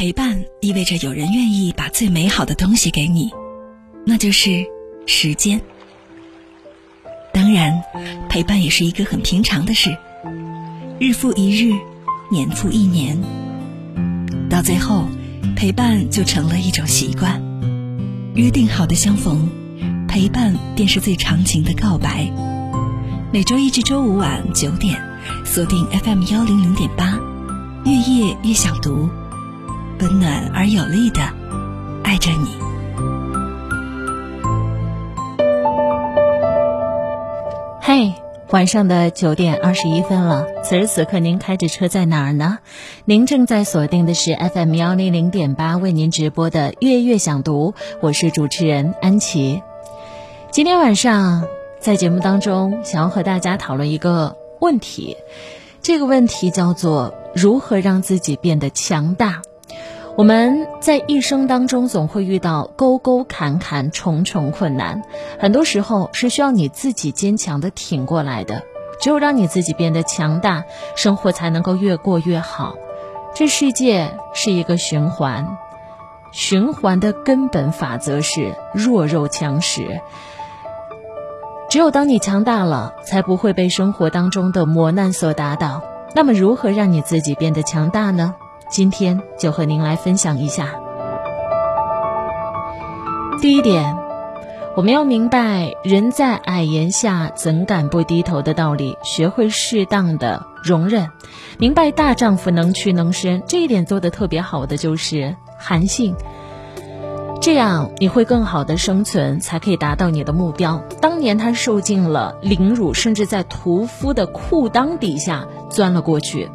陪伴意味着有人愿意把最美好的东西给你，那就是时间。当然，陪伴也是一个很平常的事，日复一日，年复一年，到最后，陪伴就成了一种习惯。约定好的相逢，陪伴便是最长情的告白。每周一至周五晚九点，锁定 FM 幺零零点八，月夜越想读。温暖而有力的爱着你。嘿，晚上的九点二十一分了，此时此刻您开着车在哪儿呢？您正在锁定的是 FM 幺零零点八为您直播的《月月想读》，我是主持人安琪。今天晚上在节目当中，想要和大家讨论一个问题，这个问题叫做如何让自己变得强大。我们在一生当中总会遇到沟沟坎坎、重重困难，很多时候是需要你自己坚强的挺过来的。只有让你自己变得强大，生活才能够越过越好。这世界是一个循环，循环的根本法则是弱肉强食。只有当你强大了，才不会被生活当中的磨难所打倒。那么，如何让你自己变得强大呢？今天就和您来分享一下。第一点，我们要明白“人在矮檐下，怎敢不低头”的道理，学会适当的容忍，明白大丈夫能屈能伸。这一点做的特别好的就是韩信，这样你会更好的生存，才可以达到你的目标。当年他受尽了凌辱，甚至在屠夫的裤裆底下钻了过去。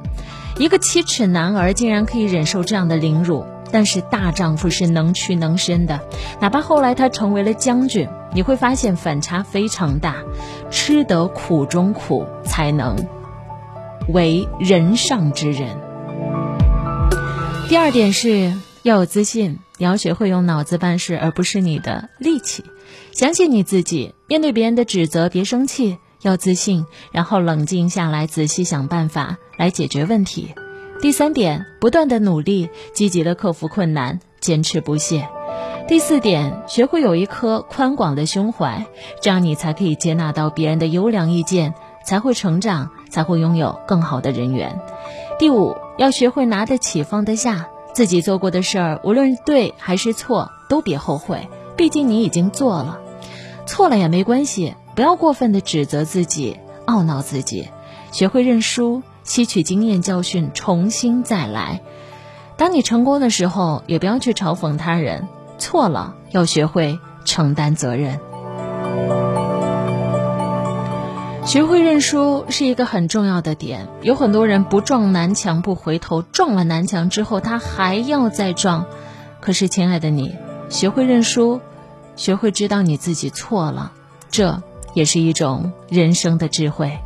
一个七尺男儿竟然可以忍受这样的凌辱，但是大丈夫是能屈能伸的。哪怕后来他成为了将军，你会发现反差非常大。吃得苦中苦，才能为人上之人。第二点是要有自信，你要学会用脑子办事，而不是你的力气。相信你自己，面对别人的指责，别生气。要自信，然后冷静下来，仔细想办法来解决问题。第三点，不断的努力，积极的克服困难，坚持不懈。第四点，学会有一颗宽广的胸怀，这样你才可以接纳到别人的优良意见，才会成长，才会拥有更好的人缘。第五，要学会拿得起放得下，自己做过的事儿，无论对还是错，都别后悔，毕竟你已经做了，错了也没关系。不要过分的指责自己、懊恼自己，学会认输，吸取经验教训，重新再来。当你成功的时候，也不要去嘲讽他人。错了，要学会承担责任。学会认输是一个很重要的点。有很多人不撞南墙不回头，撞了南墙之后他还要再撞。可是，亲爱的你，学会认输，学会知道你自己错了，这。也是一种人生的智慧。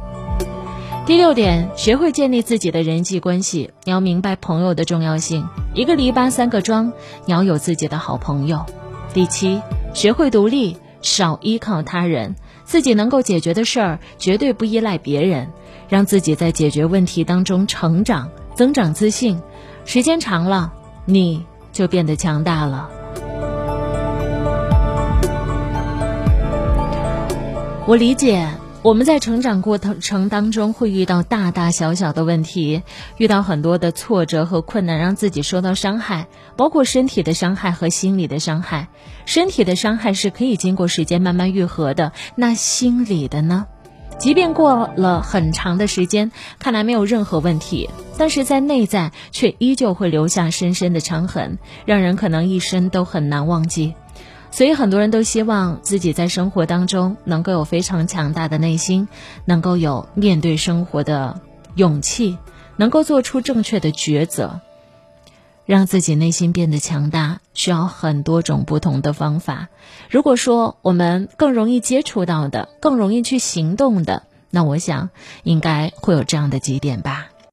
第六点，学会建立自己的人际关系。你要明白朋友的重要性。一个篱笆三个桩，你要有自己的好朋友。第七，学会独立，少依靠他人，自己能够解决的事儿绝对不依赖别人，让自己在解决问题当中成长、增长自信。时间长了，你就变得强大了。我理解，我们在成长过程当中会遇到大大小小的问题，遇到很多的挫折和困难，让自己受到伤害，包括身体的伤害和心理的伤害。身体的伤害是可以经过时间慢慢愈合的，那心理的呢？即便过了很长的时间，看来没有任何问题，但是在内在却依旧会留下深深的伤痕，让人可能一生都很难忘记。所以很多人都希望自己在生活当中能够有非常强大的内心，能够有面对生活的勇气，能够做出正确的抉择，让自己内心变得强大，需要很多种不同的方法。如果说我们更容易接触到的，更容易去行动的，那我想应该会有这样的几点吧。